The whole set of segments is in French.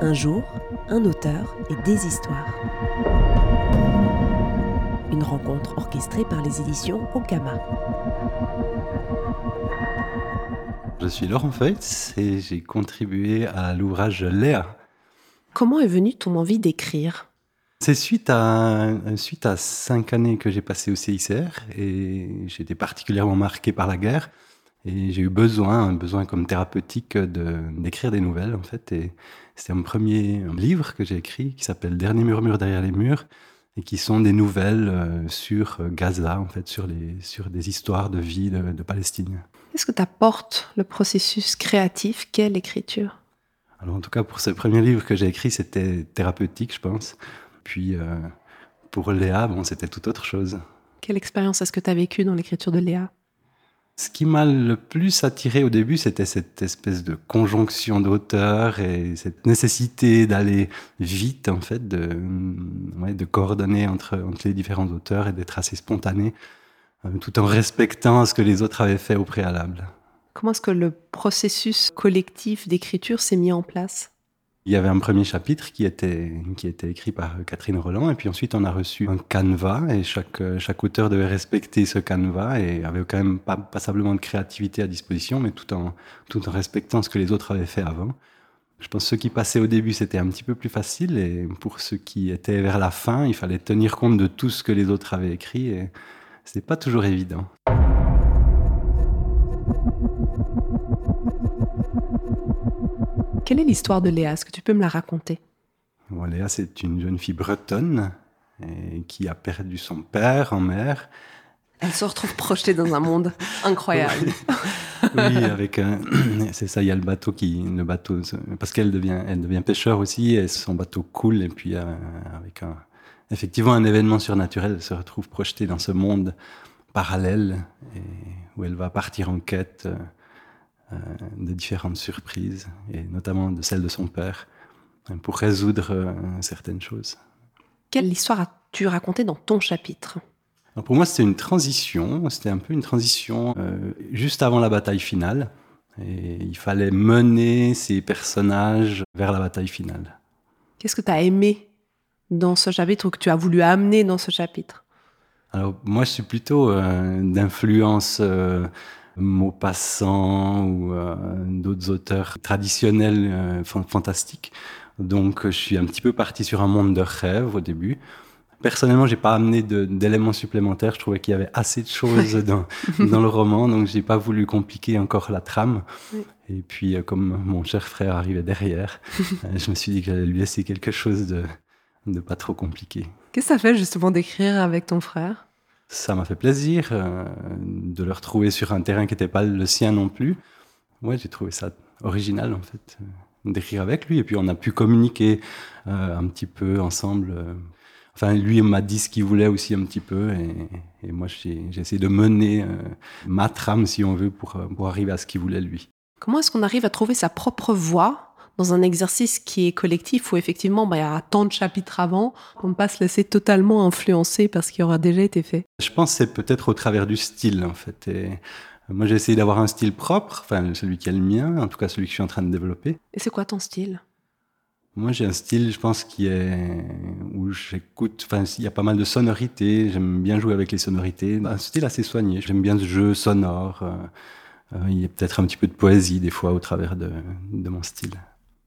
Un jour, un auteur et des histoires. Une rencontre orchestrée par les éditions Okama. Je suis Laurent Feutz et j'ai contribué à l'ouvrage Léa. Comment est venue ton envie d'écrire? C'est suite à, suite à cinq années que j'ai passées au CICR et j'ai été particulièrement marqué par la guerre. Et j'ai eu besoin, un besoin comme thérapeutique de, d'écrire des nouvelles, en fait. Et c'était un premier livre que j'ai écrit qui s'appelle Dernier murmure derrière les murs et qui sont des nouvelles euh, sur Gaza, en fait, sur, les, sur des histoires de vie de, de Palestine. Qu'est-ce que t'apporte le processus créatif qu'est l'écriture? Alors, en tout cas, pour ce premier livre que j'ai écrit, c'était thérapeutique, je pense. Puis, euh, pour Léa, bon, c'était tout autre chose. Quelle expérience est-ce que tu as vécue dans l'écriture de Léa? Ce qui m'a le plus attiré au début, c'était cette espèce de conjonction d'auteurs et cette nécessité d'aller vite, en fait, de, ouais, de coordonner entre, entre les différents auteurs et d'être assez spontané, euh, tout en respectant ce que les autres avaient fait au préalable. Comment est-ce que le processus collectif d'écriture s'est mis en place? Il y avait un premier chapitre qui était, qui était écrit par Catherine Roland, et puis ensuite on a reçu un canevas, et chaque, chaque auteur devait respecter ce canevas, et avait quand même pas passablement de créativité à disposition, mais tout en, tout en respectant ce que les autres avaient fait avant. Je pense que ceux qui passaient au début, c'était un petit peu plus facile, et pour ceux qui étaient vers la fin, il fallait tenir compte de tout ce que les autres avaient écrit, et c'était pas toujours évident. Quelle est l'histoire de Léa? Est-ce que tu peux me la raconter? Bon, Léa, c'est une jeune fille bretonne et qui a perdu son père en mer. Elle se retrouve projetée dans un monde incroyable. oui, avec un... c'est ça, il y a le bateau qui, le bateau, parce qu'elle devient, elle devient pêcheur aussi, et son bateau coule, et puis euh, avec un, effectivement un événement surnaturel, elle se retrouve projetée dans ce monde parallèle, et où elle va partir en quête euh, de différentes surprises, et notamment de celle de son père, pour résoudre euh, certaines choses. Quelle histoire as-tu raconté dans ton chapitre? Alors Pour moi, c'était une transition, c'était un peu une transition euh, juste avant la bataille finale, et il fallait mener ces personnages vers la bataille finale. Qu'est-ce que tu as aimé dans ce chapitre ou que tu as voulu amener dans ce chapitre? Alors moi, je suis plutôt euh, d'influence euh, Maupassant ou euh, d'autres auteurs traditionnels euh, fantastiques. Donc je suis un petit peu parti sur un monde de rêve au début. Personnellement, j'ai pas amené d'éléments supplémentaires. Je trouvais qu'il y avait assez de choses dans, dans le roman, donc j'ai pas voulu compliquer encore la trame. Oui. Et puis, euh, comme mon cher frère arrivait derrière, je me suis dit que j'allais lui laisser quelque chose de, de pas trop compliqué. Qu'est-ce que ça fait justement d'écrire avec ton frère? Ça m'a fait plaisir euh, de le retrouver sur un terrain qui n'était pas le sien non plus. Ouais, j'ai trouvé ça original en fait, euh, d'écrire avec lui. Et puis on a pu communiquer euh, un petit peu ensemble. Enfin, lui m'a dit ce qu'il voulait aussi un petit peu, et, moi j'ai essayé de mener ma trame, si on veut, pour, pour arriver à ce qu'il voulait lui. Comment est-ce qu'on arrive à trouver sa propre voix dans un exercice qui est collectif où effectivement bah, il y a tant de chapitres avant pour ne pas se laisser totalement influencer par ce qui aura déjà été fait Je pense que c'est peut-être au travers du style, en fait. Et euh, moi, j'ai essayé d'avoir un style propre, enfin, celui qui est le mien, en tout cas celui que je suis en train de développer. Et c'est quoi ton style? Moi, j'ai un style, je pense, qui est où j'écoute. Enfin, il y a pas mal de sonorités. J'aime bien jouer avec les sonorités. Un style assez soigné. J'aime bien ce jeu sonore. euh, euh, il y a peut-être un petit peu de poésie des fois au travers de, de mon style.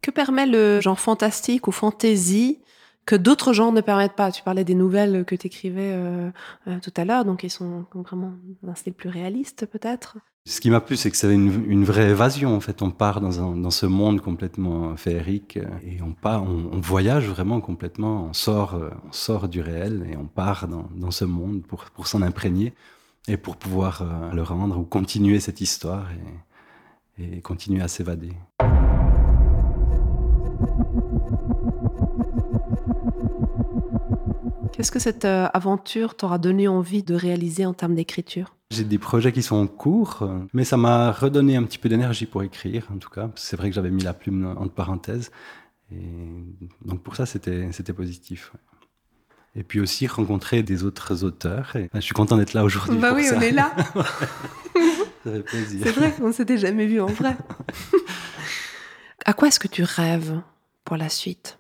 Que permet le genre fantastique ou fantasy que d'autres genres ne permettent pas? Tu parlais des nouvelles que tu écrivais euh, euh, tout à l'heure, donc ils sont vraiment d'un style plus réaliste peut-être? Ce qui m'a plu, c'est que c'est une, vraie évasion. En fait, on part dans, ce monde complètement féerique euh, et on part, on, voyage vraiment complètement. On sort, on sort du réel et on part dans, ce monde pour, s'en imprégner et pour pouvoir le rendre ou continuer cette histoire et continuer à s'évader. Qu'est-ce que cette euh, aventure t'aura donné envie de réaliser en termes d'écriture? J'ai des projets qui sont en cours, euh, mais ça m'a redonné un petit peu d'énergie pour écrire, en tout cas. C'est vrai que j'avais mis la plume entre parenthèses. Et donc pour ça, c'était positif. ouais. Et puis aussi rencontrer des autres auteurs. Et, ben, je suis content d'être là aujourd'hui. Bah oui, ça. on est là. Ça fait plaisir. C'est vrai, on s'était jamais vu en vrai. À quoi est-ce que tu rêves pour la suite?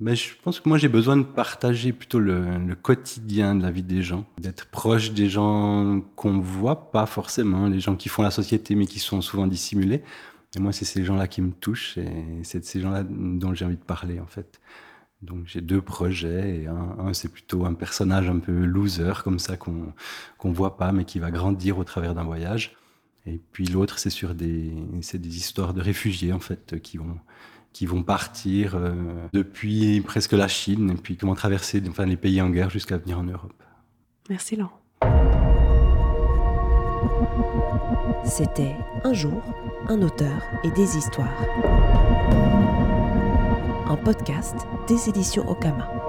Ben, je pense que moi j'ai besoin de partager plutôt le, quotidien de la vie des gens, d'être proche des gens qu'on ne voit pas forcément, les gens qui font la société mais qui sont souvent dissimulés. Et moi c'est ces gens-là qui me touchent et c'est de ces gens-là dont j'ai envie de parler en fait. Donc j'ai deux projets et un, c'est plutôt un personnage un peu loser comme ça qu'on qu'on voit pas mais qui va grandir au travers d'un voyage. Et puis l'autre c'est sur des des histoires de réfugiés en fait qui vont qui vont partir euh, depuis presque la Chine et puis comment traverser enfin, les pays en guerre jusqu'à venir en Europe. Merci Laurent. C'était Un jour, un auteur et des histoires. Un podcast des éditions Okama.